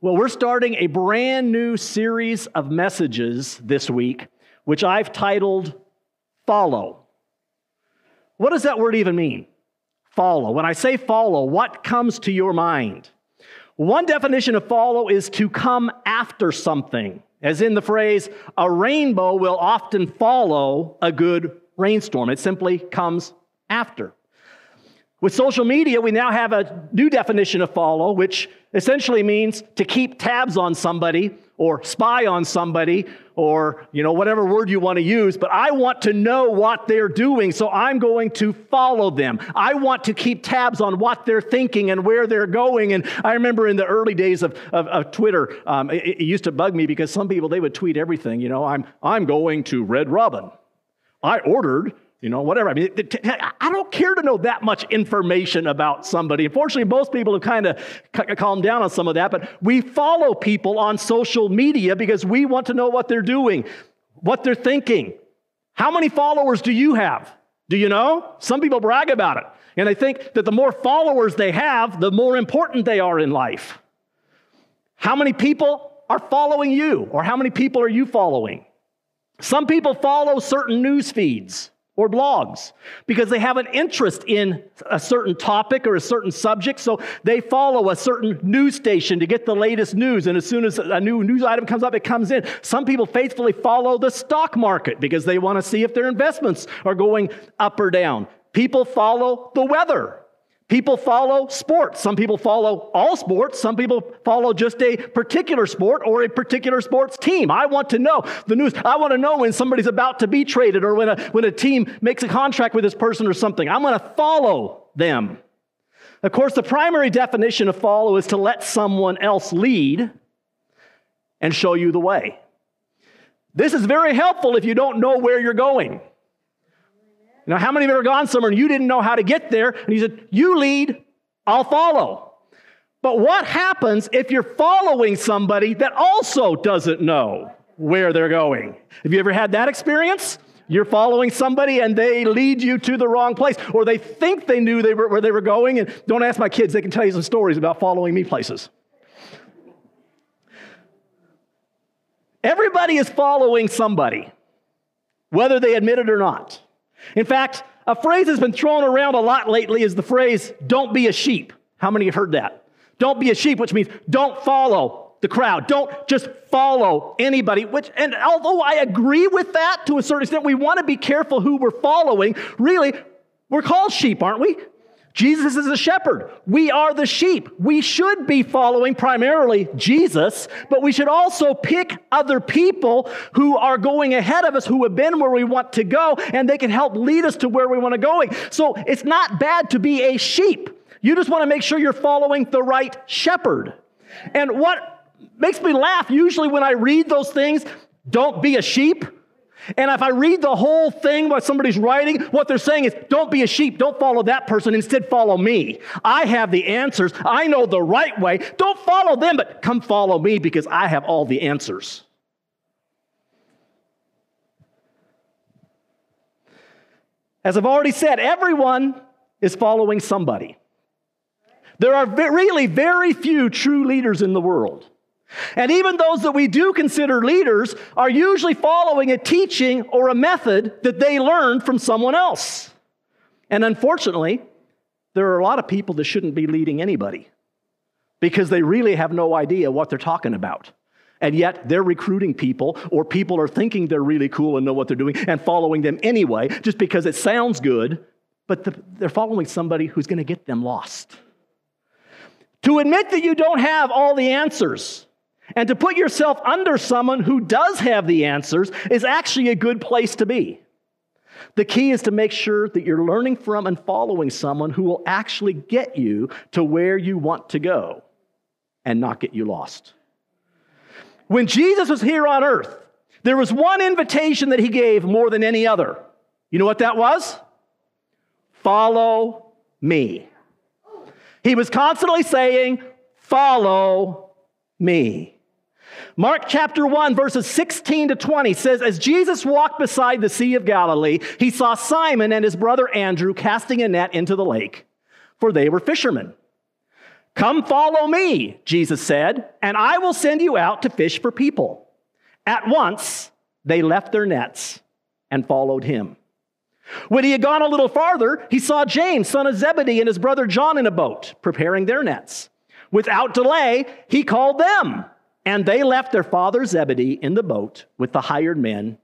Well, we're starting a brand new series of messages this week, which I've titled Follow. What does that word even mean? Follow. When I say follow, what comes to your mind? One definition of follow is to come after something, as in the phrase, a rainbow will often follow a good rainstorm. It simply comes after. With social media, we now have a new definition of follow, which essentially means to keep tabs on somebody or spy on somebody or you know whatever word you want to use but i want to know what they're doing so i'm going to follow them. I want to keep tabs on what they're thinking and where they're going and i remember in the early days of, of, of twitter um, it, it used to bug me because some people they would tweet everything you know i'm i'm going to red robin. I ordered you know, whatever. I mean, I don't care to know that much information about somebody. Unfortunately, most people have kind of calmed down on some of that, but we follow people on social media because we want to know what they're doing, what they're thinking. How many followers do you have? Do you know? Some people brag about it, and they think that the more followers they have, the more important they are in life. How many people are following you, or how many people are you following? Some people follow certain news feeds or blogs because they have an interest in a certain topic or a certain subject. So they follow a certain news station to get the latest news. And as soon as a new news item comes up, it comes in. Some people faithfully follow the stock market because they want to see if their investments are going up or down. People follow the weather People follow sports. Some people follow all sports. Some people follow just a particular sport or a particular sports team. I want to know the news. I want to know when somebody's about to be traded or when a, when a team makes a contract with this person or something. I'm going to follow them. Of course, the primary definition of follow is to let someone else lead and show you the way. This is very helpful if you don't know where you're going. Now, how many of you have ever gone somewhere and you didn't know how to get there? And he said, You lead, I'll follow. But what happens if you're following somebody that also doesn't know where they're going? Have you ever had that experience? You're following somebody and they lead you to the wrong place, or they think they knew they were, where they were going. And don't ask my kids, they can tell you some stories about following me places. Everybody is following somebody, whether they admit it or not. In fact, a phrase that's been thrown around a lot lately is the phrase, don't be a sheep. How many have heard that? Don't be a sheep, which means don't follow the crowd. Don't just follow anybody. Which, and although I agree with that to a certain extent, we want to be careful who we're following. Really, we're called sheep, aren't we? Jesus is a shepherd. We are the sheep. We should be following primarily Jesus, but we should also pick other people who are going ahead of us, who have been where we want to go, and they can help lead us to where we want to go. So it's not bad to be a sheep. You just want to make sure you're following the right shepherd. And what makes me laugh usually when I read those things, don't be a sheep and if I read the whole thing, what somebody's writing, what they're saying is, don't be a sheep, don't follow that person, instead follow me. I have the answers, I know the right way. Don't follow them, but come follow me because I have all the answers. As I've already said, everyone is following somebody. There are really very few true leaders in the world. And even those that we do consider leaders are usually following a teaching or a method that they learned from someone else. And unfortunately, there are a lot of people that shouldn't be leading anybody because they really have no idea what they're talking about. And yet they're recruiting people, or people are thinking they're really cool and know what they're doing and following them anyway, just because it sounds good, but the, they're following somebody who's going to get them lost. To admit that you don't have all the answers and to put yourself under someone who does have the answers is actually a good place to be. The key is to make sure that you're learning from and following someone who will actually get you to where you want to go and not get you lost. When Jesus was here on earth, there was one invitation that he gave more than any other. You know what that was? Follow me. He was constantly saying, Follow me. Mark chapter 1, verses 16 to 20 says, As Jesus walked beside the Sea of Galilee, he saw Simon and his brother Andrew casting a net into the lake, for they were fishermen. Come follow me, Jesus said, and I will send you out to fish for people. At once, they left their nets and followed him. When he had gone a little farther, he saw James, son of Zebedee, and his brother John in a boat, preparing their nets. Without delay, he called them, and they left their father Zebedee in the boat with the hired men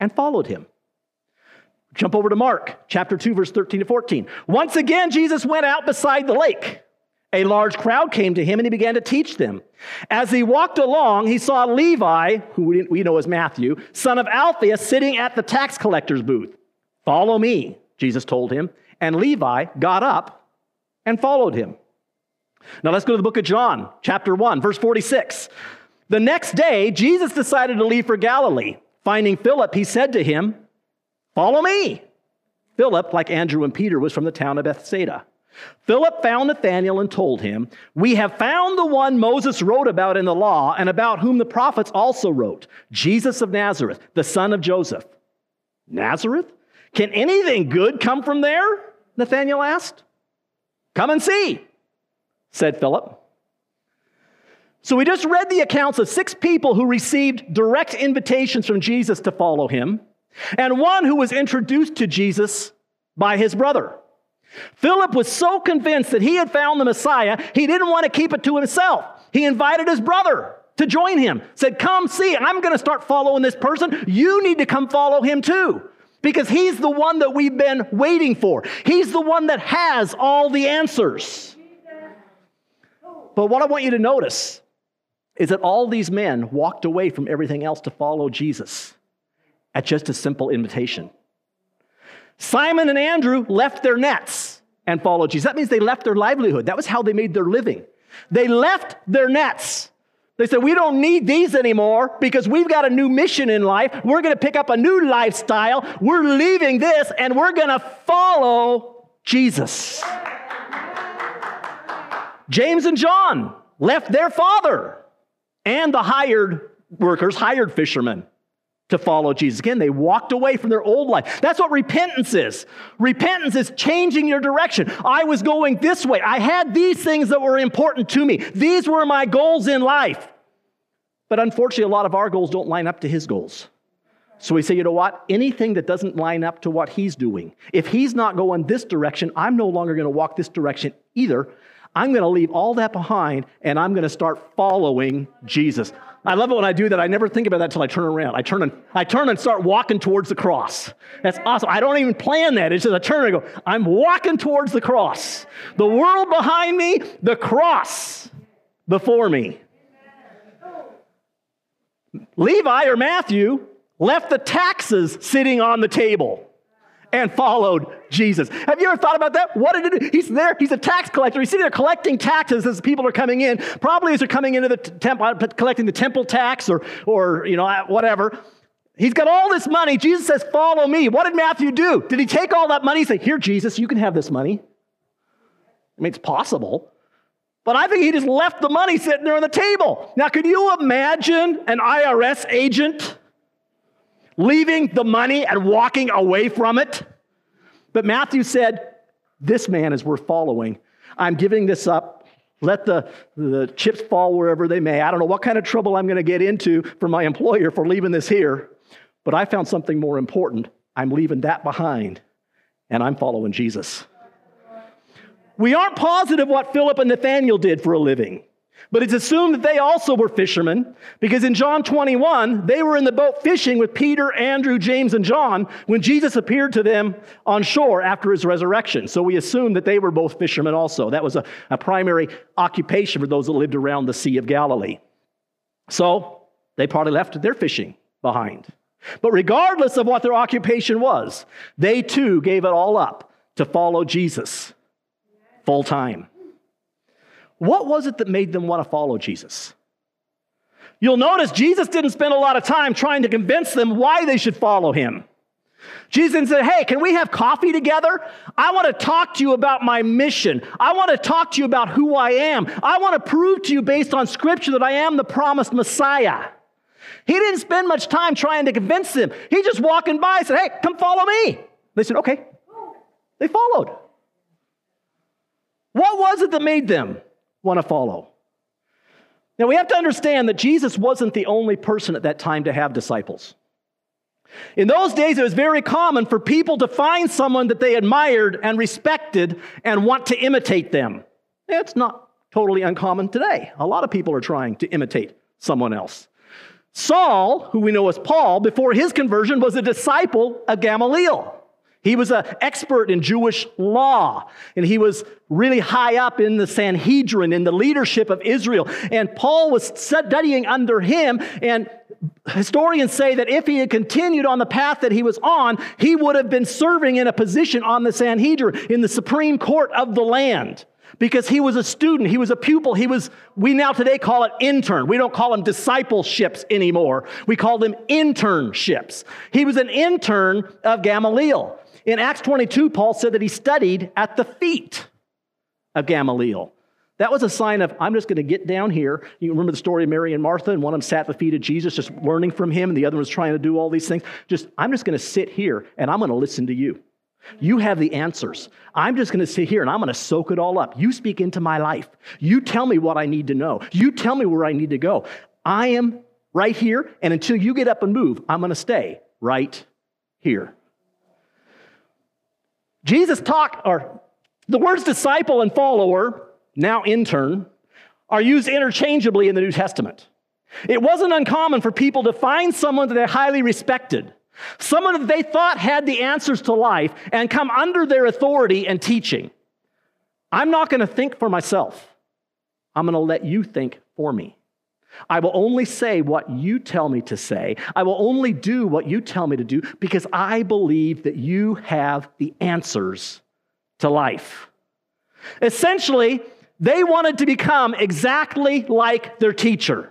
and followed him. Jump over to Mark chapter 2, verse 13 to 14. Once again, Jesus went out beside the lake. A large crowd came to him and he began to teach them. As he walked along, he saw Levi, who we know as Matthew, son of Alphaeus, sitting at the tax collector's booth. Follow me, Jesus told him. And Levi got up and followed him. Now let's go to the book of John, chapter 1, verse 46. The next day, Jesus decided to leave for Galilee. Finding Philip, he said to him, Follow me. Philip, like Andrew and Peter, was from the town of Bethsaida. Philip found Nathanael and told him, We have found the one Moses wrote about in the law and about whom the prophets also wrote, Jesus of Nazareth, the son of Joseph. Nazareth? Can anything good come from there? Nathanael asked. Come and see, said Philip. So we just read the accounts of six people who received direct invitations from Jesus to follow him, and one who was introduced to Jesus by his brother. Philip was so convinced that he had found the Messiah, he didn't want to keep it to himself. He invited his brother to join him, said, Come see, I'm going to start following this person. You need to come follow him too, because he's the one that we've been waiting for. He's the one that has all the answers. But what I want you to notice is that all these men walked away from everything else to follow Jesus at just a simple invitation. Simon and Andrew left their nets and followed Jesus. That means they left their livelihood. That was how they made their living. They left their nets. They said, We don't need these anymore because we've got a new mission in life. We're going to pick up a new lifestyle. We're leaving this and we're going to follow Jesus. James and John left their father and the hired workers, hired fishermen to follow Jesus. Again, they walked away from their old life. That's what repentance is. Repentance is changing your direction. I was going this way. I had these things that were important to me. These were my goals in life. But unfortunately, a lot of our goals don't line up to his goals. So we say, you know what? Anything that doesn't line up to what he's doing, if he's not going this direction, I'm no longer going to walk this direction either. I'm going to leave all that behind and I'm going to start following Jesus. I love it when I do that. I never think about that until I turn around. I turn and I turn and start walking towards the cross. That's awesome. I don't even plan that. It's just I turn and I go, I'm walking towards the cross. The world behind me, the cross before me. Levi or Matthew left the taxes sitting on the table and followed Jesus. Have you ever thought about that? What did it, do? he's there, he's a tax collector. He's sitting there collecting taxes as people are coming in, probably as they're coming into the temple, uh, collecting the temple tax or, or you know, uh, whatever. He's got all this money. Jesus says, Follow me. What did Matthew do? Did he take all that money and say, Here, Jesus, you can have this money? I mean, it's possible. But I think he just left the money sitting there on the table. Now, could you imagine an IRS agent leaving the money and walking away from it. But Matthew said, This man is worth following. I'm giving this up. Let the, the chips fall wherever they may. I don't know what kind of trouble I'm going to get into for my employer for leaving this here, but I found something more important. I'm leaving that behind, and I'm following Jesus. We aren't positive what Philip and Nathaniel did for a living. But it's assumed that they also were fishermen because in John 21, they were in the boat fishing with Peter, Andrew, James, and John when Jesus appeared to them on shore after his resurrection. So we assume that they were both fishermen also. That was a, a primary occupation for those that lived around the Sea of Galilee. So they probably left their fishing behind. But regardless of what their occupation was, they too gave it all up to follow Jesus full time. What was it that made them want to follow Jesus? You'll notice Jesus didn't spend a lot of time trying to convince them why they should follow him. Jesus said, Hey, can we have coffee together? I want to talk to you about my mission. I want to talk to you about who I am. I want to prove to you, based on scripture, that I am the promised Messiah. He didn't spend much time trying to convince them. He just walking by and said, Hey, come follow me. They said, Okay. They followed. What was it that made them want to follow. Now, we have to understand that Jesus wasn't the only person at that time to have disciples. In those days, it was very common for people to find someone that they admired and respected and want to imitate them. It's not totally uncommon today. A lot of people are trying to imitate someone else. Saul, who we know as Paul, before his conversion, was a disciple of Gamaliel. He was an expert in Jewish law, and he was really high up in the Sanhedrin, in the leadership of Israel. And Paul was studying under him, and historians say that if he had continued on the path that he was on, he would have been serving in a position on the Sanhedrin, in the supreme court of the land. Because he was a student, he was a pupil, he was, we now today call it intern. We don't call them discipleships anymore. We call them internships. He was an intern of Gamaliel. In Acts 22, Paul said that he studied at the feet of Gamaliel. That was a sign of, I'm just going to get down here. You remember the story of Mary and Martha, and one of them sat at the feet of Jesus, just learning from him, and the other was trying to do all these things. Just, I'm just going to sit here and I'm going to listen to you. You have the answers. I'm just going to sit here and I'm going to soak it all up. You speak into my life. You tell me what I need to know. You tell me where I need to go. I am right here, and until you get up and move, I'm going to stay right here. Jesus talked, or the words disciple and follower, now intern, are used interchangeably in the New Testament. It wasn't uncommon for people to find someone that they highly respected, someone that they thought had the answers to life, and come under their authority and teaching. I'm not going to think for myself. I'm going to let you think for me. I will only say what you tell me to say. I will only do what you tell me to do because I believe that you have the answers to life. Essentially, they wanted to become exactly like their teacher.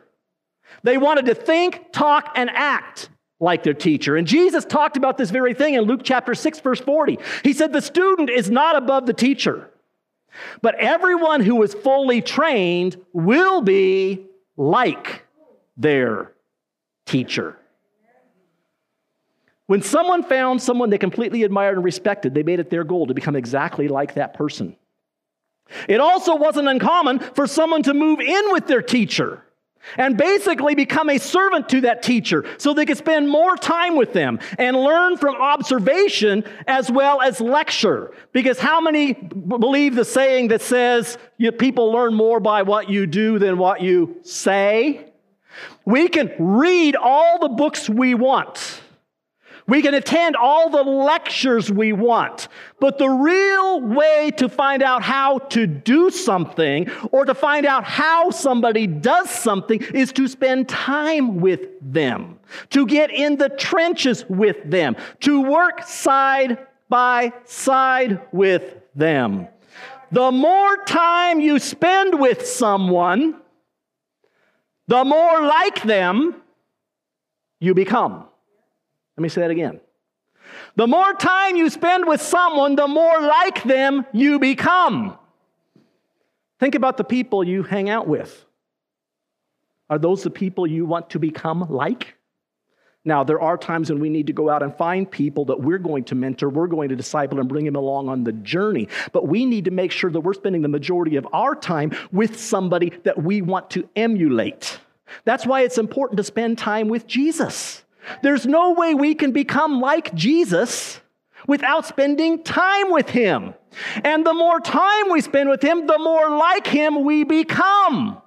They wanted to think, talk, and act like their teacher. And Jesus talked about this very thing in Luke chapter 6, verse 40. He said, The student is not above the teacher, but everyone who is fully trained will be like their teacher. When someone found someone they completely admired and respected, they made it their goal to become exactly like that person. It also wasn't uncommon for someone to move in with their teacher and basically become a servant to that teacher so they could spend more time with them and learn from observation as well as lecture. Because how many believe the saying that says people learn more by what you do than what you say? We can read all the books we want. We can attend all the lectures we want, but the real way to find out how to do something or to find out how somebody does something is to spend time with them, to get in the trenches with them, to work side by side with them. The more time you spend with someone, the more like them you become. Let me say that again. The more time you spend with someone, the more like them you become. Think about the people you hang out with. Are those the people you want to become like? Now, there are times when we need to go out and find people that we're going to mentor, we're going to disciple, and bring them along on the journey. But we need to make sure that we're spending the majority of our time with somebody that we want to emulate. That's why it's important to spend time with Jesus. There's no way we can become like Jesus without spending time with Him. And the more time we spend with Him, the more like Him we become.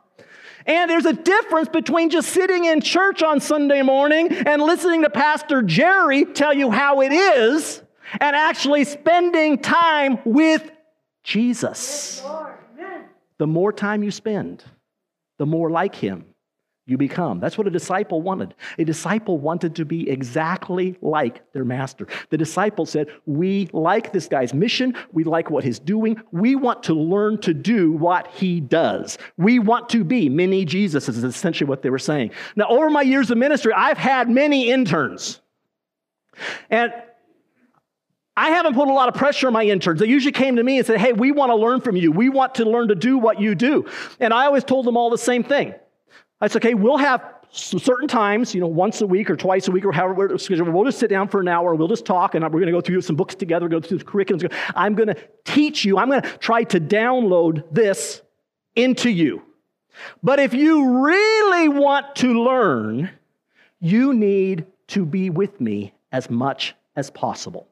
And there's a difference between just sitting in church on Sunday morning and listening to Pastor Gerry tell you how it is and actually spending time with Jesus. The more time you spend, the more like Him you become. That's what a disciple wanted. A disciple wanted to be exactly like their master. The disciple said, We like this guy's mission. We like what he's doing. We want to learn to do what he does. We want to be mini Jesus, is essentially what they were saying. Now, over my years of ministry, I've had many interns. And I haven't put a lot of pressure on my interns. They usually came to me and said, Hey, we want to learn from you. We want to learn to do what you do. And I always told them all the same thing. I said, okay, we'll have certain times, you know, once a week or twice a week or however we're scheduled. We'll just sit down for an hour. We'll just talk, and we're going to go through some books together, go through the curriculums. I'm going to teach you. I'm going to try to download this into you. But if you really want to learn, you need to be with me as much as possible.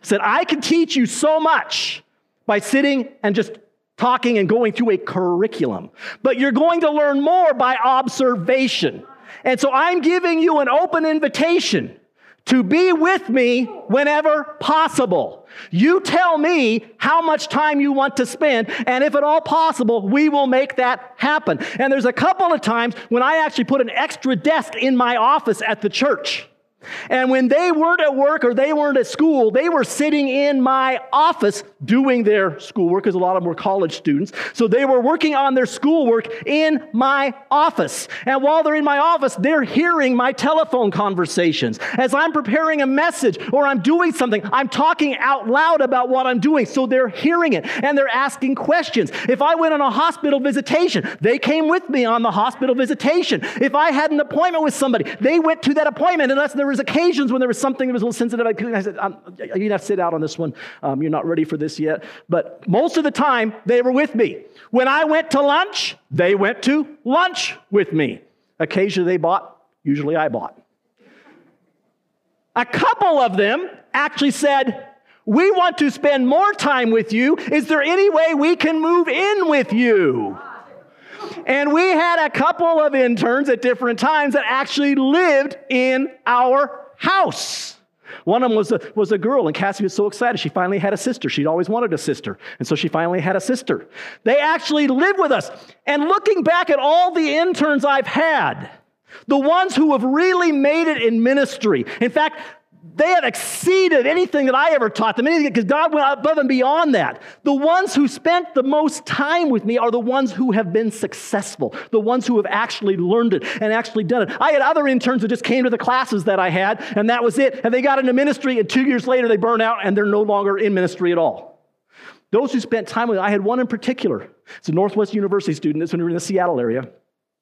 Said, I can teach you so much by sitting and just talking and going through a curriculum, but you're going to learn more by observation. And so I'm giving you an open invitation to be with me whenever possible. You tell me how much time you want to spend, and if at all possible, we will make that happen. And there's a couple of times when I actually put an extra desk in my office at the church. And when they weren't at work or they weren't at school, they were sitting in my office doing their schoolwork, because a lot of them were college students. So they were working on their schoolwork in my office. And while they're in my office, they're hearing my telephone conversations. As I'm preparing a message or I'm doing something, I'm talking out loud about what I'm doing. So they're hearing it and they're asking questions. If I went on a hospital visitation, they came with me on the hospital visitation. If I had an appointment with somebody, they went to that appointment unless there was occasions when there was something that was a little sensitive. I said, I'm, you have to sit out on this one. Um, you're not ready for this yet. But most of the time, they were with me. When I went to lunch, they went to lunch with me. Occasionally they bought, usually I bought. A couple of them actually said, We want to spend more time with you. Is there any way we can move in with you? And we had a couple of interns at different times that actually lived in our house. One of them was a, was a girl, and Cassie was so excited. She finally had a sister. She'd always wanted a sister. And so she finally had a sister. They actually lived with us. And looking back at all the interns I've had, the ones who have really made it in ministry. In fact, they have exceeded anything that I ever taught them, anything, because God went above and beyond that. The ones who spent the most time with me are the ones who have been successful, the ones who have actually learned it and actually done it. I had other interns who just came to the classes that I had, and that was it. And they got into ministry, and two years later they burn out and they're no longer in ministry at all. Those who spent time with me, I had one in particular. It's a Northwest University student. Were in the Seattle area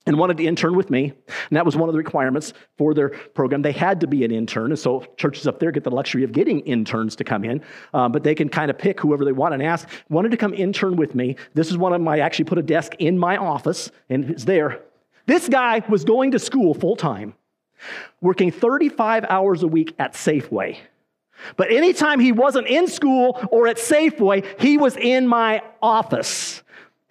and wanted to intern with me. And that was one of the requirements for their program. They had to be an intern. And so churches up there get the luxury of getting interns to come in, um, but they can kind of pick whoever they want and ask. Wanted to come intern with me. This is one of my, I actually put a desk in my office and it's there. This guy was going to school full time, working 35 hours a week at Safeway. But anytime he wasn't in school or at Safeway, he was in my office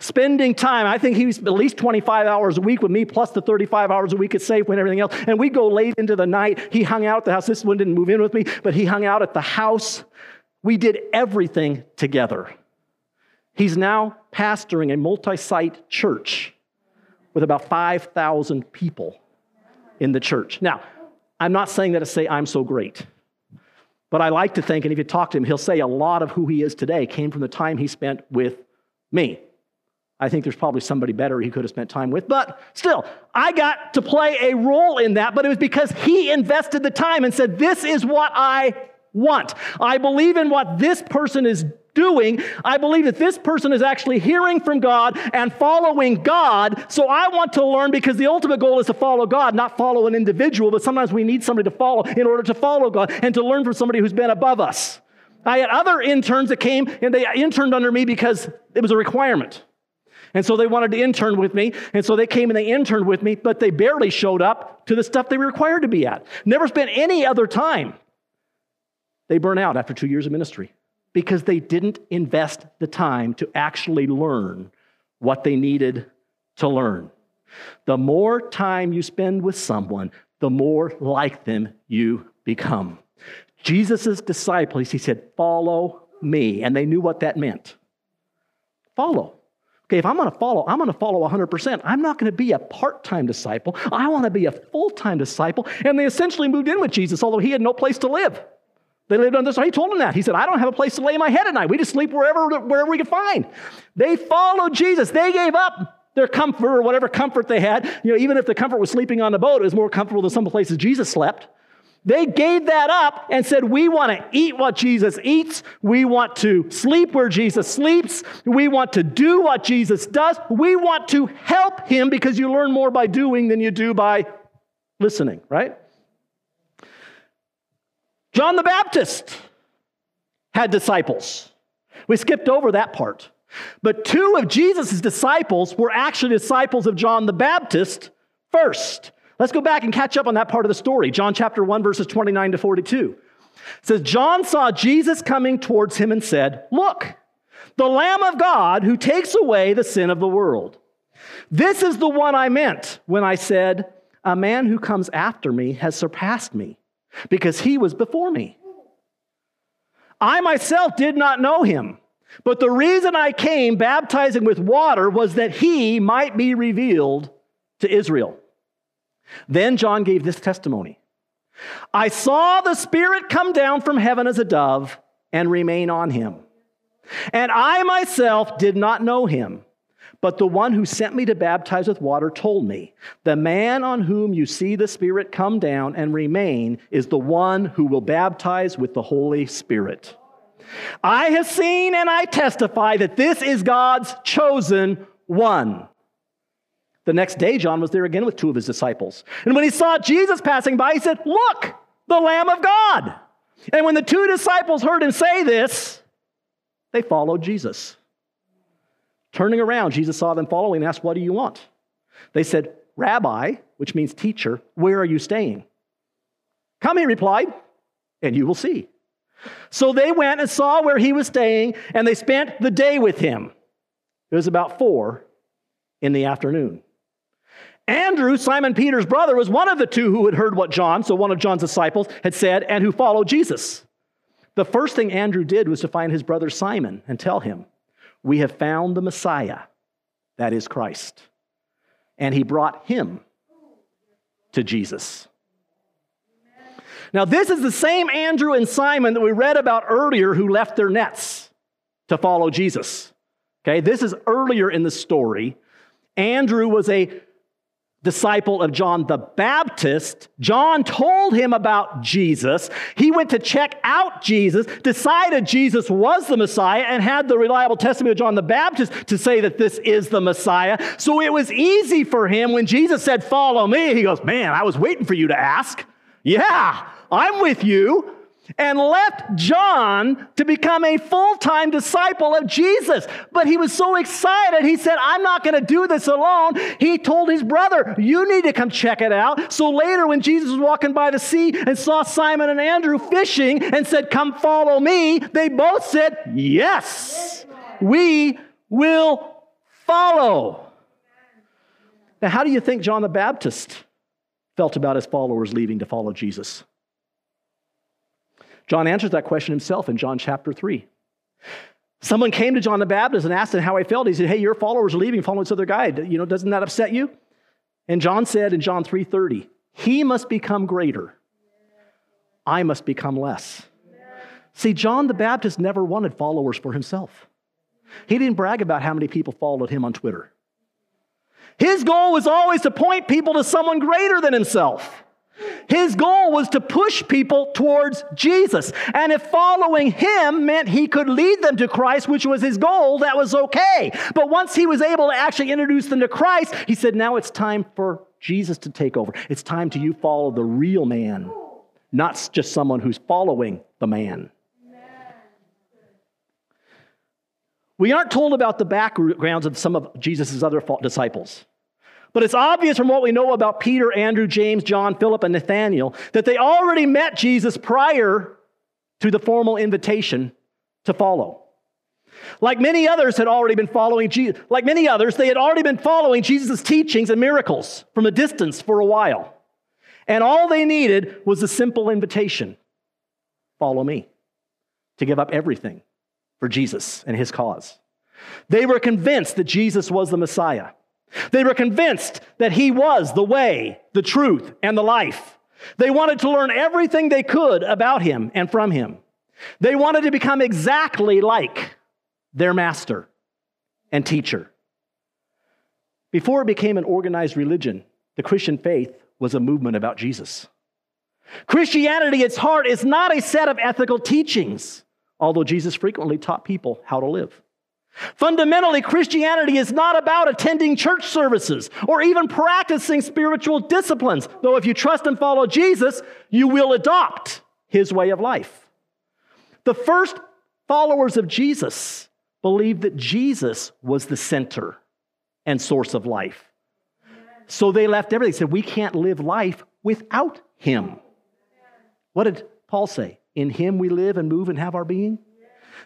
spending time. I think he was at least 25 hours a week with me, plus the 35 hours a week at Safe and everything else. And we go late into the night. He hung out at the house. This one didn't move in with me, but he hung out at the house. We did everything together. He's now pastoring a multi site church with about 5,000 people in the church. Now, I'm not saying that to say I'm so great. But I like to think, and if you talk to him, he'll say a lot of who he is today came from the time he spent with me. I think there's probably somebody better he could have spent time with. But still, I got to play a role in that, but it was because he invested the time and said, This is what I want. I believe in what this person is doing. I believe that this person is actually hearing from God and following God. So I want to learn because the ultimate goal is to follow God, not follow an individual, but sometimes we need somebody to follow in order to follow God and to learn from somebody who's been above us. I had other interns that came and they interned under me because it was a requirement. And so they wanted to intern with me. And so they came and they interned with me, but they barely showed up to the stuff they were required to be at. Never spent any other time. They burn out after two years of ministry because they didn't invest the time to actually learn what they needed to learn. The more time you spend with someone, the more like them you become. Jesus' disciples, he said, Follow me. And they knew what that meant. Follow. Okay, if I'm going to follow, I'm going to follow 100%. I'm not going to be a part time disciple. I want to be a full time disciple. And they essentially moved in with Jesus, although he had no place to live. They lived on this. He told them that. He said, I don't have a place to lay my head at night. We just sleep wherever, wherever we can find. They followed Jesus. They gave up their comfort or whatever comfort they had. You know, even if the comfort was sleeping on the boat, it was more comfortable than some places Jesus slept. They gave that up and said, We want to eat what Jesus eats. We want to sleep where Jesus sleeps. We want to do what Jesus does. We want to help him because you learn more by doing than you do by listening, right? John the Baptist had disciples. We skipped over that part. But two of Jesus' disciples were actually disciples of John the Baptist first. Let's go back and catch up on that part of the story. John chapter 1, verses 29 to 42. It says, John saw Jesus coming towards him and said, Look, the Lamb of God who takes away the sin of the world. This is the one I meant when I said, A man who comes after me has surpassed me, because he was before me. I myself did not know him, but the reason I came baptizing with water was that he might be revealed to Israel. Then John gave this testimony I saw the Spirit come down from heaven as a dove and remain on him. And I myself did not know him, but the one who sent me to baptize with water told me, The man on whom you see the Spirit come down and remain is the one who will baptize with the Holy Spirit. I have seen and I testify that this is God's chosen one. The next day, John was there again with two of his disciples. And when he saw Jesus passing by, he said, Look, the Lamb of God. And when the two disciples heard him say this, they followed Jesus. Turning around, Jesus saw them following and asked, What do you want? They said, Rabbi, which means teacher, where are you staying? Come, he replied, and you will see. So they went and saw where he was staying, and they spent the day with him. It was about four in the afternoon. Andrew, Simon Peter's brother, was one of the two who had heard what John, so one of John's disciples, had said and who followed Jesus. The first thing Andrew did was to find his brother Simon and tell him, We have found the Messiah, that is Christ. And he brought him to Jesus. Now, this is the same Andrew and Simon that we read about earlier who left their nets to follow Jesus. Okay, this is earlier in the story. Andrew was a disciple of John the Baptist. John told him about Jesus. He went to check out Jesus, decided Jesus was the Messiah, and had the reliable testimony of John the Baptist to say that this is the Messiah. So it was easy for him when Jesus said, Follow me. He goes, Man, I was waiting for you to ask. Yeah, I'm with you and left John to become a full time disciple of Jesus. But he was so excited, he said, I'm not going to do this alone. He told his brother, You need to come check it out. So later, when Jesus was walking by the sea and saw Simon and Andrew fishing and said, Come follow me, they both said, Yes, we will follow. Now, how do you think John the Baptist felt about his followers leaving to follow Jesus? John answers that question himself in John chapter 3. Someone came to John the Baptist and asked him how he felt. He said, Hey, your followers are leaving, following this other guy. You know, doesn't that upset you? And John said in John 3:30, He must become greater. I must become less. See, John the Baptist never wanted followers for himself. He didn't brag about how many people followed him on Twitter. His goal was always to point people to someone greater than himself. His goal was to push people towards Jesus. And if following him meant he could lead them to Christ, which was his goal, that was okay. But once he was able to actually introduce them to Christ, he said, now it's time for Jesus to take over. It's time to you follow the real man, not just someone who's following the man. We aren't told about the backgrounds of some of Jesus' other disciples. But it's obvious from what we know about Peter, Andrew, James, John, Philip, and Nathaniel that they already met Jesus prior to the formal invitation to follow. Like many others had already been following Jesus, like many others, they had already been following Jesus' teachings and miracles from a distance for a while. And all they needed was a simple invitation follow me, to give up everything for Jesus and his cause. They were convinced that Jesus was the Messiah. They were convinced that he was the way, the truth, and the life. They wanted to learn everything they could about him and from him. They wanted to become exactly like their master and teacher. Before it became an organized religion, the Christian faith was a movement about Jesus. Christianity, its heart, is not a set of ethical teachings, although Jesus frequently taught people how to live. Fundamentally, Christianity is not about attending church services or even practicing spiritual disciplines, though if you trust and follow Jesus, you will adopt his way of life. The first followers of Jesus believed that Jesus was the center and source of life. So they left everything. They said, We can't live life without him. What did Paul say? In him we live and move and have our being?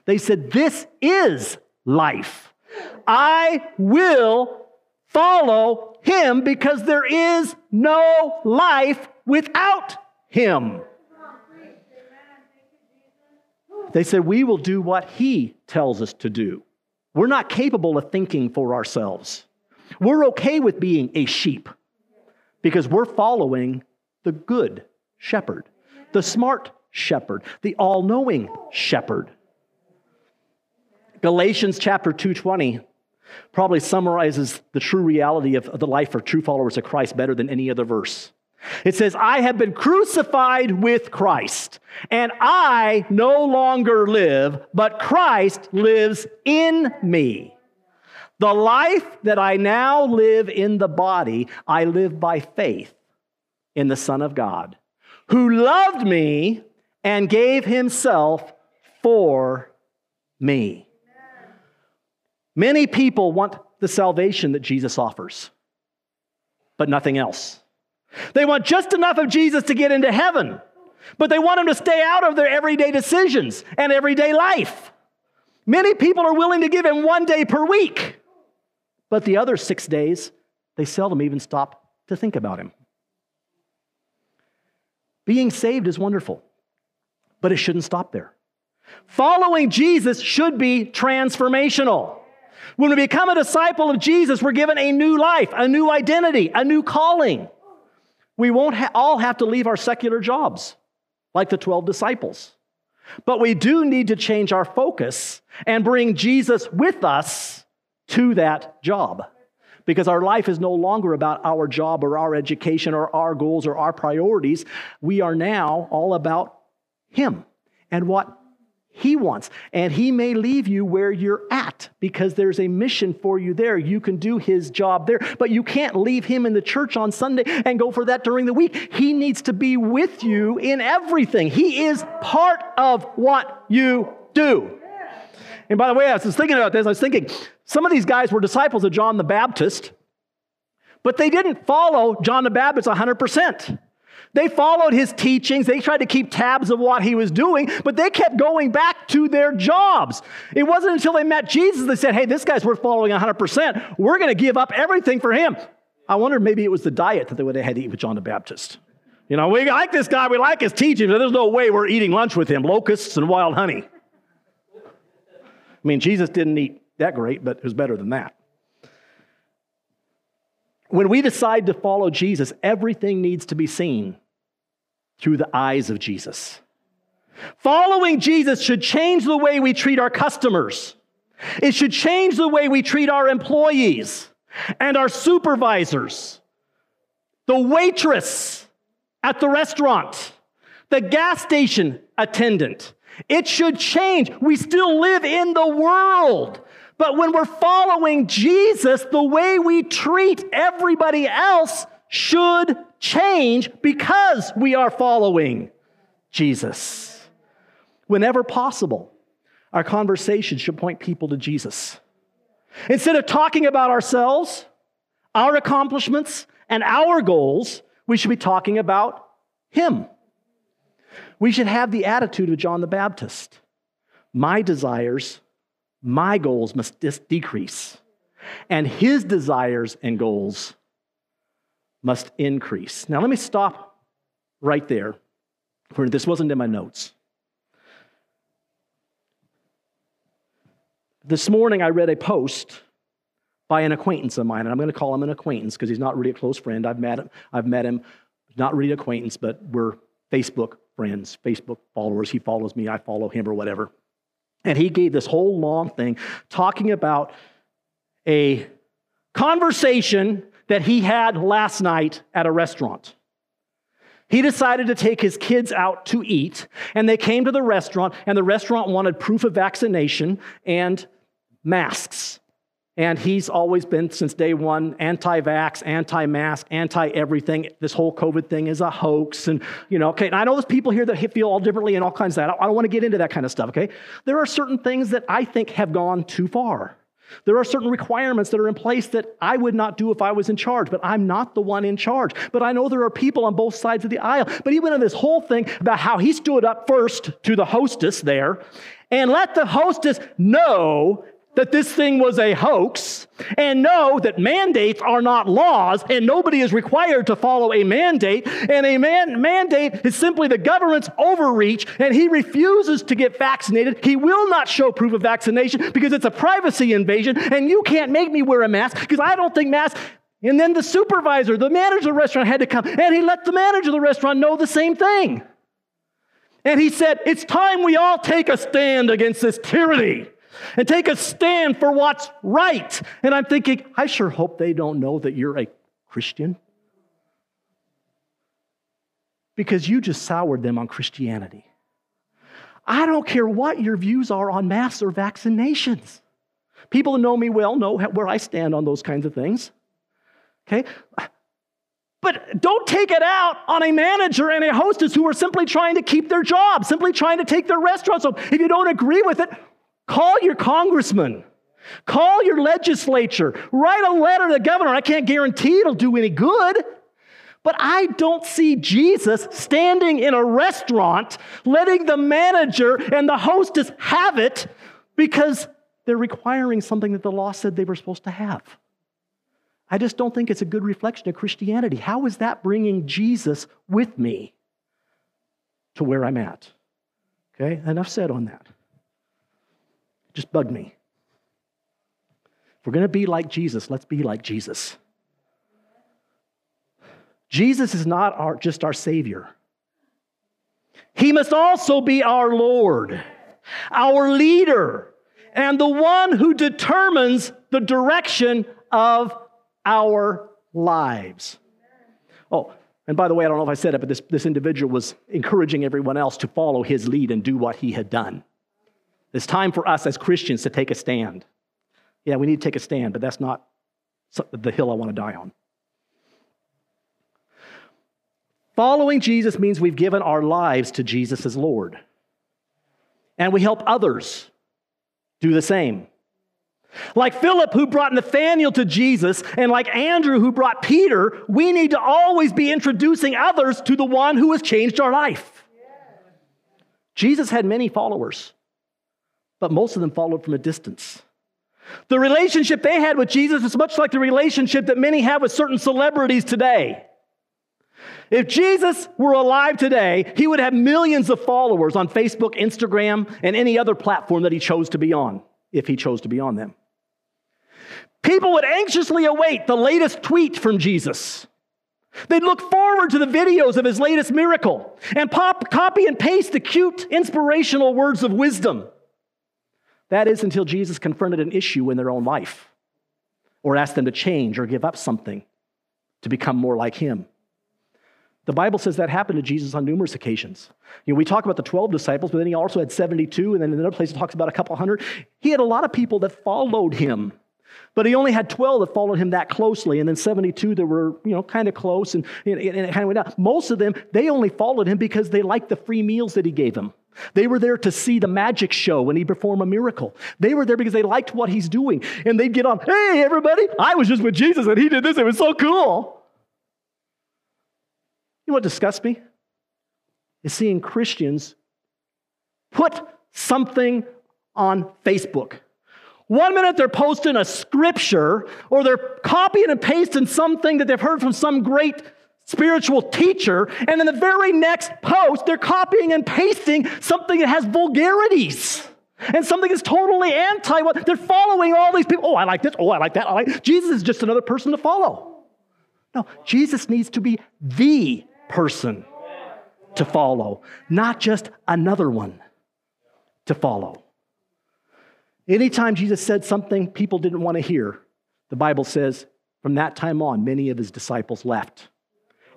They said, This is life. I will follow him because there is no life without him. They said, We will do what he tells us to do. We're not capable of thinking for ourselves. We're okay with being a sheep because we're following the good shepherd, the smart shepherd, the all-knowing shepherd. Galatians chapter 2:20 probably summarizes the true reality of the life of true followers of Christ better than any other verse. It says, I have been crucified with Christ, and I no longer live, but Christ lives in me. The life that I now live in the body, I live by faith in the Son of God, who loved me and gave himself for me. Many people want the salvation that Jesus offers, but nothing else. They want just enough of Jesus to get into heaven, but they want him to stay out of their everyday decisions and everyday life. Many people are willing to give him one day per week, but the other six days, they seldom even stop to think about him. Being saved is wonderful, but it shouldn't stop there. Following Jesus should be transformational. When we become a disciple of Jesus, we're given a new life, a new identity, a new calling. We won't ha- all have to leave our secular jobs like the 12 disciples. But we do need to change our focus and bring Jesus with us to that job. Because our life is no longer about our job or our education or our goals or our priorities. We are now all about Him and what he wants. And He may leave you where you're at because there's a mission for you there. You can do His job there, but you can't leave Him in the church on Sunday and go for that during the week. He needs to be with you in everything. He is part of what you do. And by the way, I was thinking about this, I was thinking some of these guys were disciples of John the Baptist, but they didn't follow John the Baptist 100%. They followed his teachings. They tried to keep tabs of what he was doing, but they kept going back to their jobs. It wasn't until they met Jesus they said, hey, this guy's worth following 100%. We're going to give up everything for him. I wonder maybe it was the diet that they would have had to eat with John the Baptist. You know, we like this guy, we like his teachings, but there's no way we're eating lunch with him locusts and wild honey. I mean, Jesus didn't eat that great, but it was better than that. When we decide to follow Jesus, everything needs to be seen through the eyes of Jesus. Following Jesus should change the way we treat our customers. It should change the way we treat our employees and our supervisors, the waitress at the restaurant, the gas station attendant. It should change. We still live in the world. But when we're following Jesus, the way we treat everybody else should change because we are following Jesus. Whenever possible, our conversation should point people to Jesus. Instead of talking about ourselves, our accomplishments, and our goals, we should be talking about Him. We should have the attitude of John the Baptist My desires, my goals must dis- decrease, and His desires and goals must increase. Now, let me stop right there. For this wasn't in my notes. This morning, I read a post by an acquaintance of mine, and I'm going to call him an acquaintance because he's not really a close friend. I've met him. I've met him, not really acquaintance, but we're Facebook friends, Facebook followers. He follows me, I follow him, or whatever. And he gave this whole long thing talking about a conversation that he had last night at a restaurant. He decided to take his kids out to eat, and they came to the restaurant, and the restaurant wanted proof of vaccination and masks. And he's always been, since day one, anti vax, anti mask, anti everything. This whole COVID thing is a hoax. And, you know, okay, and I know there's people here that feel all differently and all kinds of that. I don't want to get into that kind of stuff, okay? There are certain things that I think have gone too far. There are certain requirements that are in place that I would not do if I was in charge, but I'm not the one in charge. But I know there are people on both sides of the aisle. But even in this whole thing about how he stood up first to the hostess there and let the hostess know that this thing was a hoax and know that mandates are not laws and nobody is required to follow a mandate. And a man, mandate is simply the government's overreach and he refuses to get vaccinated. He will not show proof of vaccination because it's a privacy invasion and you can't make me wear a mask because I don't think masks. And then the supervisor, the manager of the restaurant had to come and he let the manager of the restaurant know the same thing. And he said, It's time we all take a stand against this tyranny and take a stand for what's right. And I'm thinking, I sure hope they don't know that you're a Christian because you just soured them on Christianity. I don't care what your views are on masks or vaccinations. People who know me well know where I stand on those kinds of things. Okay? But don't take it out on a manager and a hostess who are simply trying to keep their job, simply trying to take their restaurant. So if you don't agree with it, Call your congressman. Call your legislature. Write a letter to the governor. I can't guarantee it'll do any good. But I don't see Jesus standing in a restaurant letting the manager and the hostess have it because they're requiring something that the law said they were supposed to have. I just don't think it's a good reflection of Christianity. How is that bringing Jesus with me to where I'm at? Okay, enough said on that just bugged me. If we're going to be like Jesus, let's be like Jesus. Jesus is not our, just our Savior, He must also be our Lord, our leader, and the one who determines the direction of our lives. Oh, and by the way, I don't know if I said it, but this, this individual was encouraging everyone else to follow his lead and do what he had done. It's time for us as Christians to take a stand. Yeah, we need to take a stand, but that's not the hill I want to die on. Following Jesus means we've given our lives to Jesus as Lord. And we help others do the same. Like Philip, who brought Nathanael to Jesus, and like Andrew, who brought Peter, we need to always be introducing others to the one who has changed our life. Jesus had many followers but most of them followed from a distance. The relationship they had with Jesus is much like the relationship that many have with certain celebrities today. If Jesus were alive today, he would have millions of followers on Facebook, Instagram, and any other platform that he chose to be on, if he chose to be on them. People would anxiously await the latest tweet from Jesus. They'd look forward to the videos of his latest miracle and pop, copy and paste the cute, inspirational words of wisdom. That is until Jesus confronted an issue in their own life or asked them to change or give up something to become more like him. The Bible says that happened to Jesus on numerous occasions. You know, we talk about the 12 disciples, but then he also had 72, and then in another place it talks about a couple hundred. He had a lot of people that followed him, but he only had 12 that followed him that closely, and then 72 that were, you know, kind of close, and, and, and it kind of went down. Most of them, they only followed him because they liked the free meals that he gave them. They were there to see the magic show when he performed a miracle. They were there because they liked what he's doing. And they'd get on, hey, everybody, I was just with Jesus and he did this. It was so cool. You know what disgusts me? Is seeing Christians put something on Facebook. One minute they're posting a scripture or they're copying and pasting something that they've heard from some great spiritual teacher, and in the very next post, they're copying and pasting something that has vulgarities and something that's totally anti what they're following all these people. Oh, I like this. Oh, I like that. I like Jesus is just another person to follow. No, Jesus needs to be the person to follow, not just another one to follow. Anytime Jesus said something people didn't want to hear, the Bible says from that time on, many of his disciples left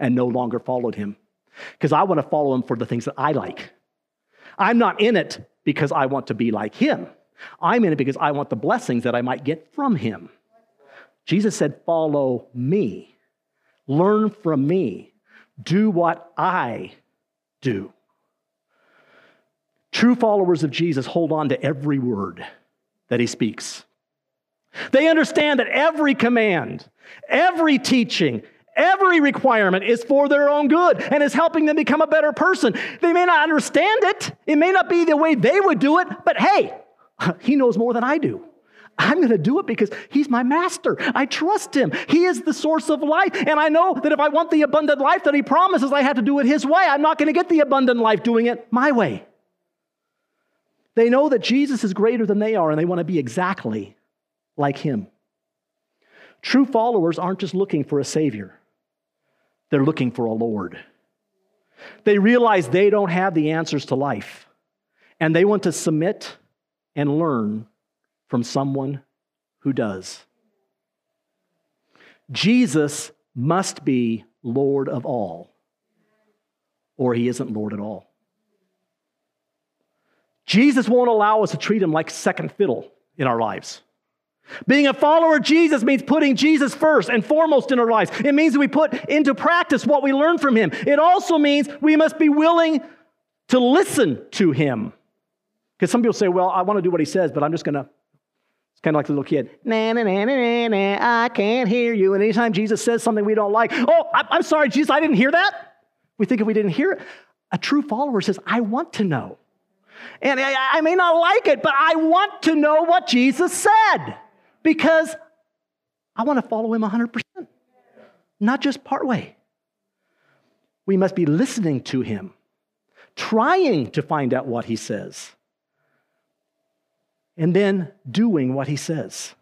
and no longer followed him. Because I want to follow him for the things that I like. I'm not in it because I want to be like him. I'm in it because I want the blessings that I might get from him. Jesus said, Follow me, learn from me, do what I do. True followers of Jesus hold on to every word that he speaks. They understand that every command, every teaching, every requirement is for their own good and is helping them become a better person. They may not understand it, it may not be the way they would do it, but hey, he knows more than I do. I'm going to do it because he's my master. I trust him. He is the source of life. And I know that if I want the abundant life that he promises, I have to do it his way. I'm not going to get the abundant life doing it my way. They know that Jesus is greater than they are and they want to be exactly like him. True followers aren't just looking for a savior, they're looking for a Lord. They realize they don't have the answers to life, and they want to submit and learn from someone who does. Jesus must be Lord of all, or he isn't Lord at all. Jesus won't allow us to treat him like second fiddle in our lives. Being a follower of Jesus means putting Jesus first and foremost in our lives. It means that we put into practice what we learn from him. It also means we must be willing to listen to him. Because some people say, well, I want to do what he says, but I'm just going to, it's kind of like the little kid, nah, nah, nah, nah, nah, I can't hear you. And anytime Jesus says something we don't like, oh, I'm sorry, Jesus, I didn't hear that. We think if we didn't hear it, a true follower says, I want to know. And I, I may not like it, but I want to know what Jesus said because I want to follow him 100%, not just partway. We must be listening to him, trying to find out what he says, and then doing what he says.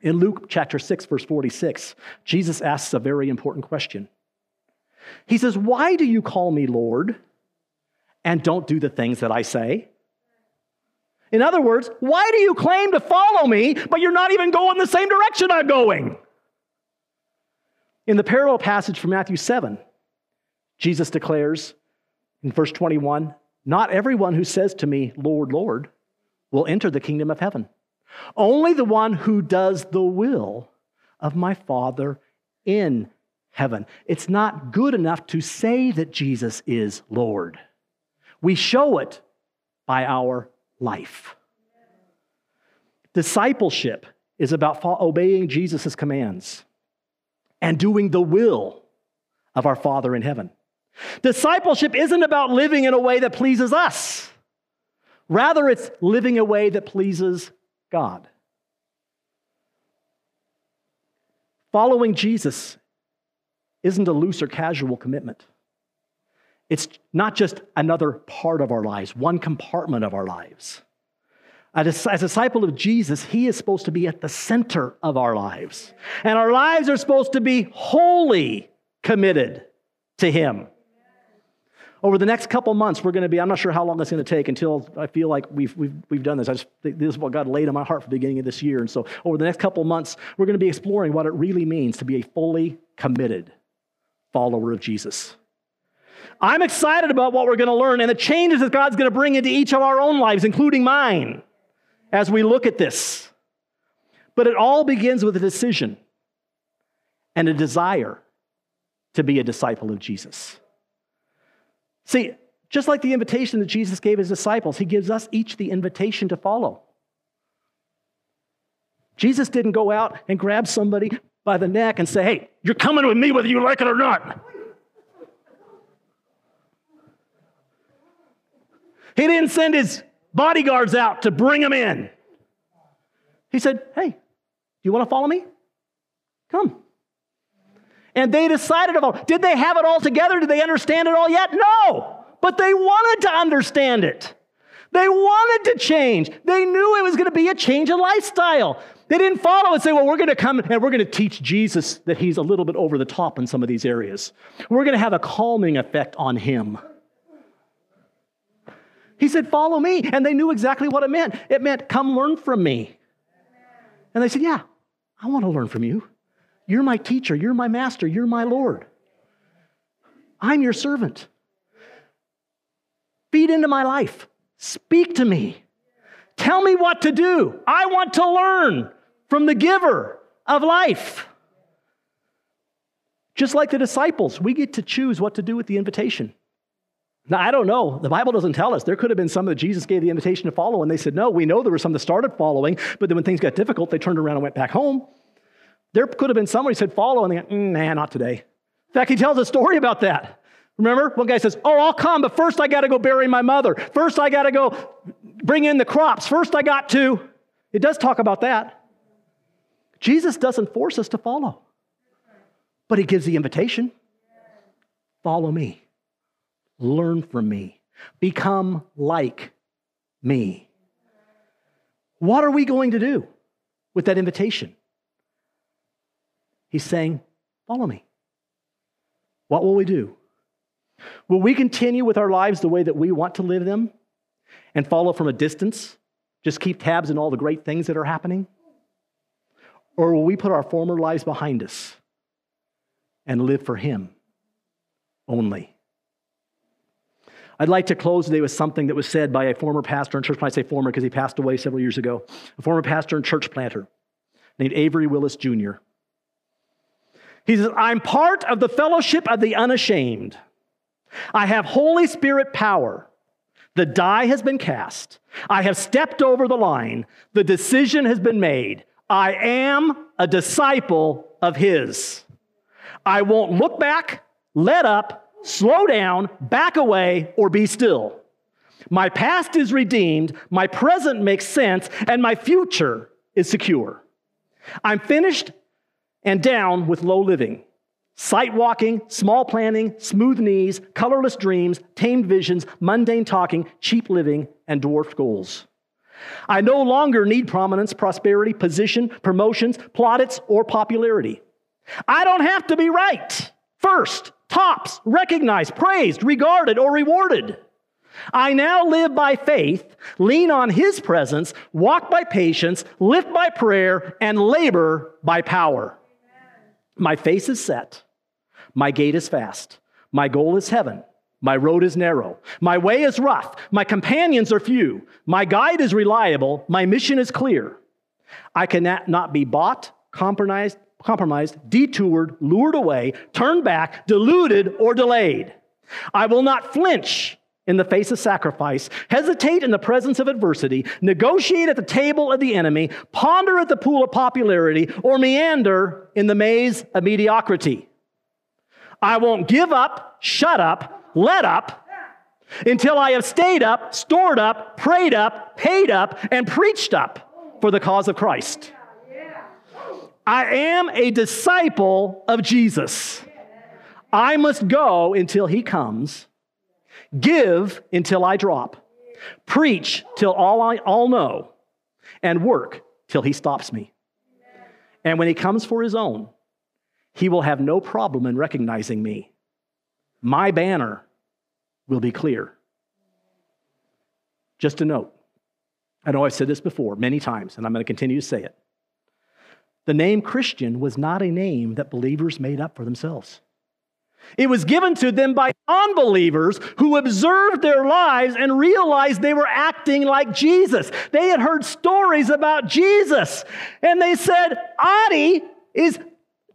In Luke chapter 6, verse 46, Jesus asks a very important question. He says, Why do you call me Lord and don't do the things that I say? In other words, why do you claim to follow me, but you're not even going the same direction I'm going? In the parallel passage from Matthew 7, Jesus declares in verse 21 Not everyone who says to me, Lord, Lord, will enter the kingdom of heaven. Only the one who does the will of my Father in heaven. It's not good enough to say that Jesus is Lord. We show it by our life. Discipleship is about obeying Jesus' commands and doing the will of our Father in heaven. Discipleship isn't about living in a way that pleases us, rather, it's living a way that pleases God. Following Jesus isn't a loose or casual commitment. It's not just another part of our lives, one compartment of our lives. As a disciple of Jesus, he is supposed to be at the center of our lives. And our lives are supposed to be wholly committed to him. Over the next couple months, we're going to be, I'm not sure how long it's going to take until I feel like we've, we've, we've done this. I just this is what God laid on my heart for the beginning of this year. And so over the next couple months, we're going to be exploring what it really means to be a fully committed follower of Jesus. I'm excited about what we're going to learn and the changes that God's going to bring into each of our own lives, including mine, as we look at this. But it all begins with a decision and a desire to be a disciple of Jesus. See, just like the invitation that Jesus gave his disciples, he gives us each the invitation to follow. Jesus didn't go out and grab somebody by the neck and say, Hey, you're coming with me whether you like it or not. He didn't send his bodyguards out to bring him in. He said, Hey, do you want to follow me? Come. And they decided about did they have it all together? Did they understand it all yet? No. But they wanted to understand it. They wanted to change. They knew it was going to be a change of lifestyle. They didn't follow and say, well, we're going to come and we're going to teach Jesus that he's a little bit over the top in some of these areas. We're going to have a calming effect on him. He said, Follow me. And they knew exactly what it meant. It meant, Come learn from me. And they said, Yeah, I want to learn from you. You're my teacher. You're my master. You're my Lord. I'm your servant. Feed into my life. Speak to me. Tell me what to do. I want to learn from the giver of life. Just like the disciples, we get to choose what to do with the invitation. Now, I don't know. The Bible doesn't tell us. There could have been some that Jesus gave the invitation to follow, and they said, No, we know there were some that started following, but then when things got difficult, they turned around and went back home. There could have been someone who said, Follow, and they went, mm, Nah, not today. In fact, he tells a story about that. Remember? One guy says, Oh, I'll come, but first I got to go bury my mother. First I got to go bring in the crops. First I got to. It does talk about that. Jesus doesn't force us to follow, but he gives the invitation follow me, learn from me, become like me. What are we going to do with that invitation? He's saying, Follow me. What will we do? Will we continue with our lives the way that we want to live them and follow from a distance? Just keep tabs on all the great things that are happening? Or will we put our former lives behind us and live for Him only? I'd like to close today with something that was said by a former pastor and church. planter. I say former because he passed away several years ago. A former pastor and church planter named Avery Willis Jr. He says, I'm part of the fellowship of the unashamed. I have Holy Spirit power. The die has been cast. I have stepped over the line. The decision has been made. I am a disciple of His. I won't look back, let up, slow down, back away, or be still. My past is redeemed, my present makes sense, and my future is secure. I'm finished and down with low living. Sight walking, small planning, smooth knees, colorless dreams, tamed visions, mundane talking, cheap living, and dwarfed goals. I no longer need prominence, prosperity, position, promotions, plaudits, or popularity. I don't have to be right, first, tops, recognized, praised, regarded, or rewarded. I now live by faith, lean on His presence, walk by patience, live by prayer, and labor by power. My face is set. My gait is fast. My goal is heaven. My road is narrow. My way is rough. My companions are few. My guide is reliable. My mission is clear. I cannot not be bought, compromised, compromised, detoured, lured away, turned back, deluded, or delayed. I will not flinch in the face of sacrifice, hesitate in the presence of adversity, negotiate at the table of the enemy, ponder at the pool of popularity, or meander in the maze of mediocrity. I won't give up, shut up, let up until I have stayed up, stored up, prayed up, paid up, and preached up for the cause of Christ. I am a disciple of Jesus. I must go until he comes, give until I drop, preach till all I all know, and work till he stops me. And when he comes for his own, he will have no problem in recognizing me. My banner will be clear. Just a note. I know I've said this before many times, and I'm going to continue to say it. The name Christian was not a name that believers made up for themselves. It was given to them by unbelievers who observed their lives and realized they were acting like Jesus. They had heard stories about Jesus, and they said, Adi is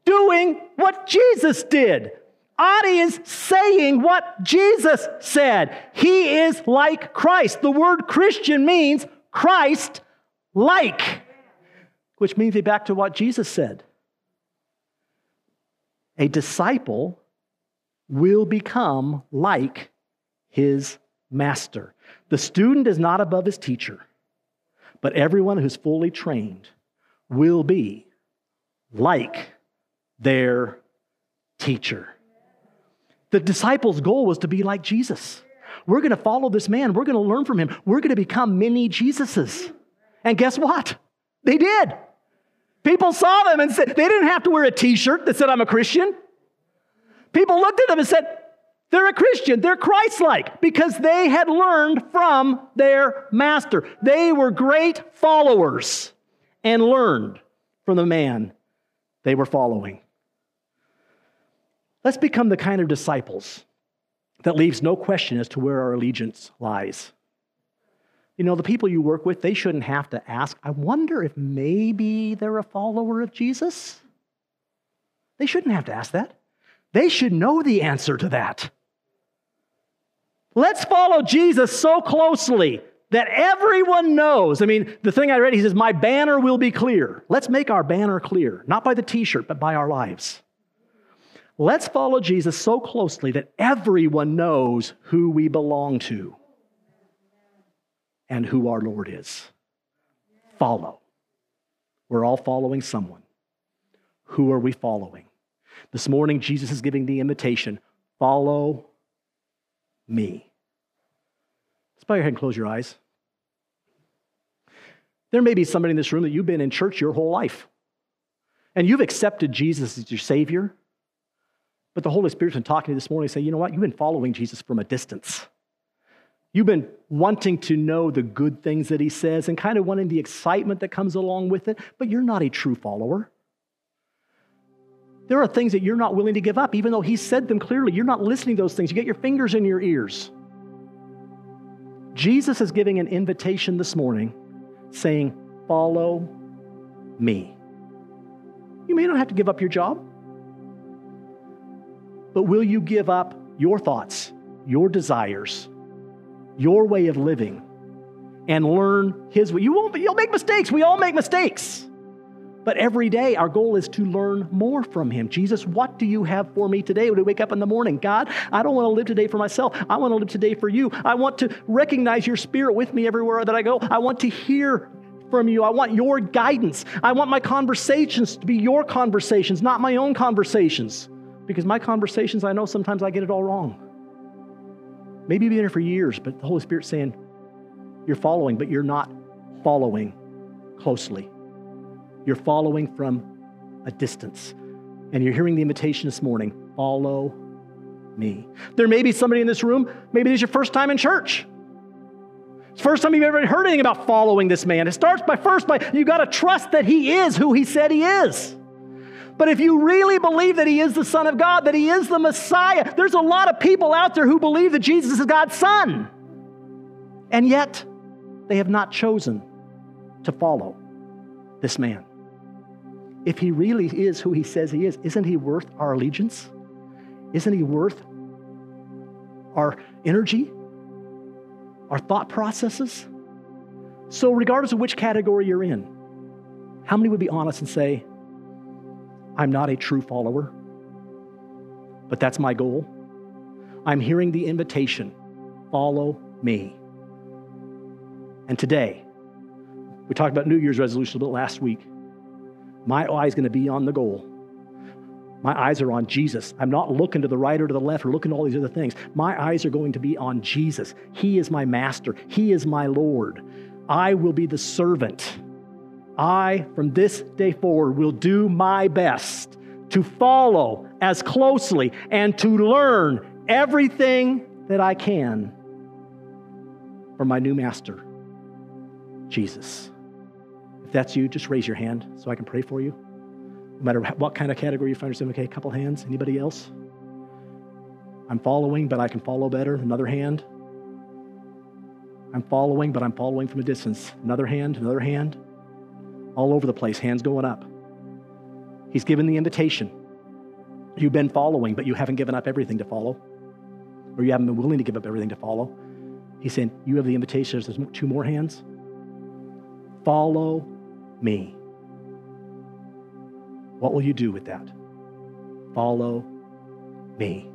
doing what Jesus did. Adi is saying what Jesus said. He is like Christ. The word Christian means Christ like, which means me back to what Jesus said. A disciple will become like his master. The student is not above his teacher, but everyone who's fully trained will be like their teacher. The disciples' goal was to be like Jesus. We're going to follow this man. We're going to learn from him. We're going to become mini Jesuses. And guess what? They did. People saw them and said, they didn't have to wear a t shirt that said, I'm a Christian. People looked at them and said, they're a Christian. They're Christ like because they had learned from their master. They were great followers and learned from the man they were following. Let's become the kind of disciples that leaves no question as to where our allegiance lies. You know, the people you work with, they shouldn't have to ask, I wonder if maybe they're a follower of Jesus? They shouldn't have to ask that. They should know the answer to that. Let's follow Jesus so closely that everyone knows. I mean, the thing I read, he says, My banner will be clear. Let's make our banner clear, not by the t shirt, but by our lives. Let's follow Jesus so closely that everyone knows who we belong to and who our Lord is. Follow. We're all following someone. Who are we following? This morning, Jesus is giving the invitation follow me. Let's bow your head and close your eyes. There may be somebody in this room that you've been in church your whole life, and you've accepted Jesus as your Savior, but the Holy Spirit's been talking to you this morning saying, you know what? You've been following Jesus from a distance. You've been wanting to know the good things that he says and kind of wanting the excitement that comes along with it, but you're not a true follower. There are things that you're not willing to give up, even though he said them clearly. You're not listening to those things. You get your fingers in your ears. Jesus is giving an invitation this morning saying, Follow me. You may not have to give up your job, but will you give up your thoughts, your desires, your way of living, and learn His way? You won't, you'll make mistakes. We all make mistakes. But every day, our goal is to learn more from Him. Jesus, what do you have for me today when we wake up in the morning? God, I don't want to live today for myself. I want to live today for you. I want to recognize your spirit with me everywhere that I go. I want to hear from you. I want your guidance. I want my conversations to be your conversations, not my own conversations. Because my conversations, I know sometimes I get it all wrong. Maybe you've been here for years, but the Holy Spirit's saying, you're following, but you're not following closely. You're following from a distance. And you're hearing the invitation this morning follow me. There may be somebody in this room, maybe this is your first time in church. It's first time you've ever heard anything about following this man. It starts by first by you got to trust that he is who he said he is. But if you really believe that he is the Son of God, that he is the Messiah, there's a lot of people out there who believe that Jesus is God's Son. And yet, they have not chosen to follow this man if he really is who he says he is, isn't he worth our allegiance? Isn't he worth our energy, our thought processes? So, regardless of which category you're in, how many would be honest and say, I'm not a true follower, but that's my goal? I'm hearing the invitation follow me. And today, we talked about New Year's resolution a little bit last week. My eye's going to be on the goal. My eyes are on Jesus. I'm not looking to the right or to the left or looking at all these other things. My eyes are going to be on Jesus. He is my master, He is my Lord. I will be the servant. I, from this day forward, will do my best to follow as closely and to learn everything that I can from my new master, Jesus. If that's you, just raise your hand so I can pray for you. No matter what kind of category you find yourself in. Okay, a couple hands. Anybody else? I'm following, but I can follow better. Another hand. I'm following, but I'm following from a distance. Another hand, another hand. All over the place, hands going up. He's given the invitation. You've been following, but you haven't given up everything to follow, or you haven't been willing to give up everything to follow. He's saying, You have the invitation. There's two more hands. Follow me. What will you do with that? Follow me.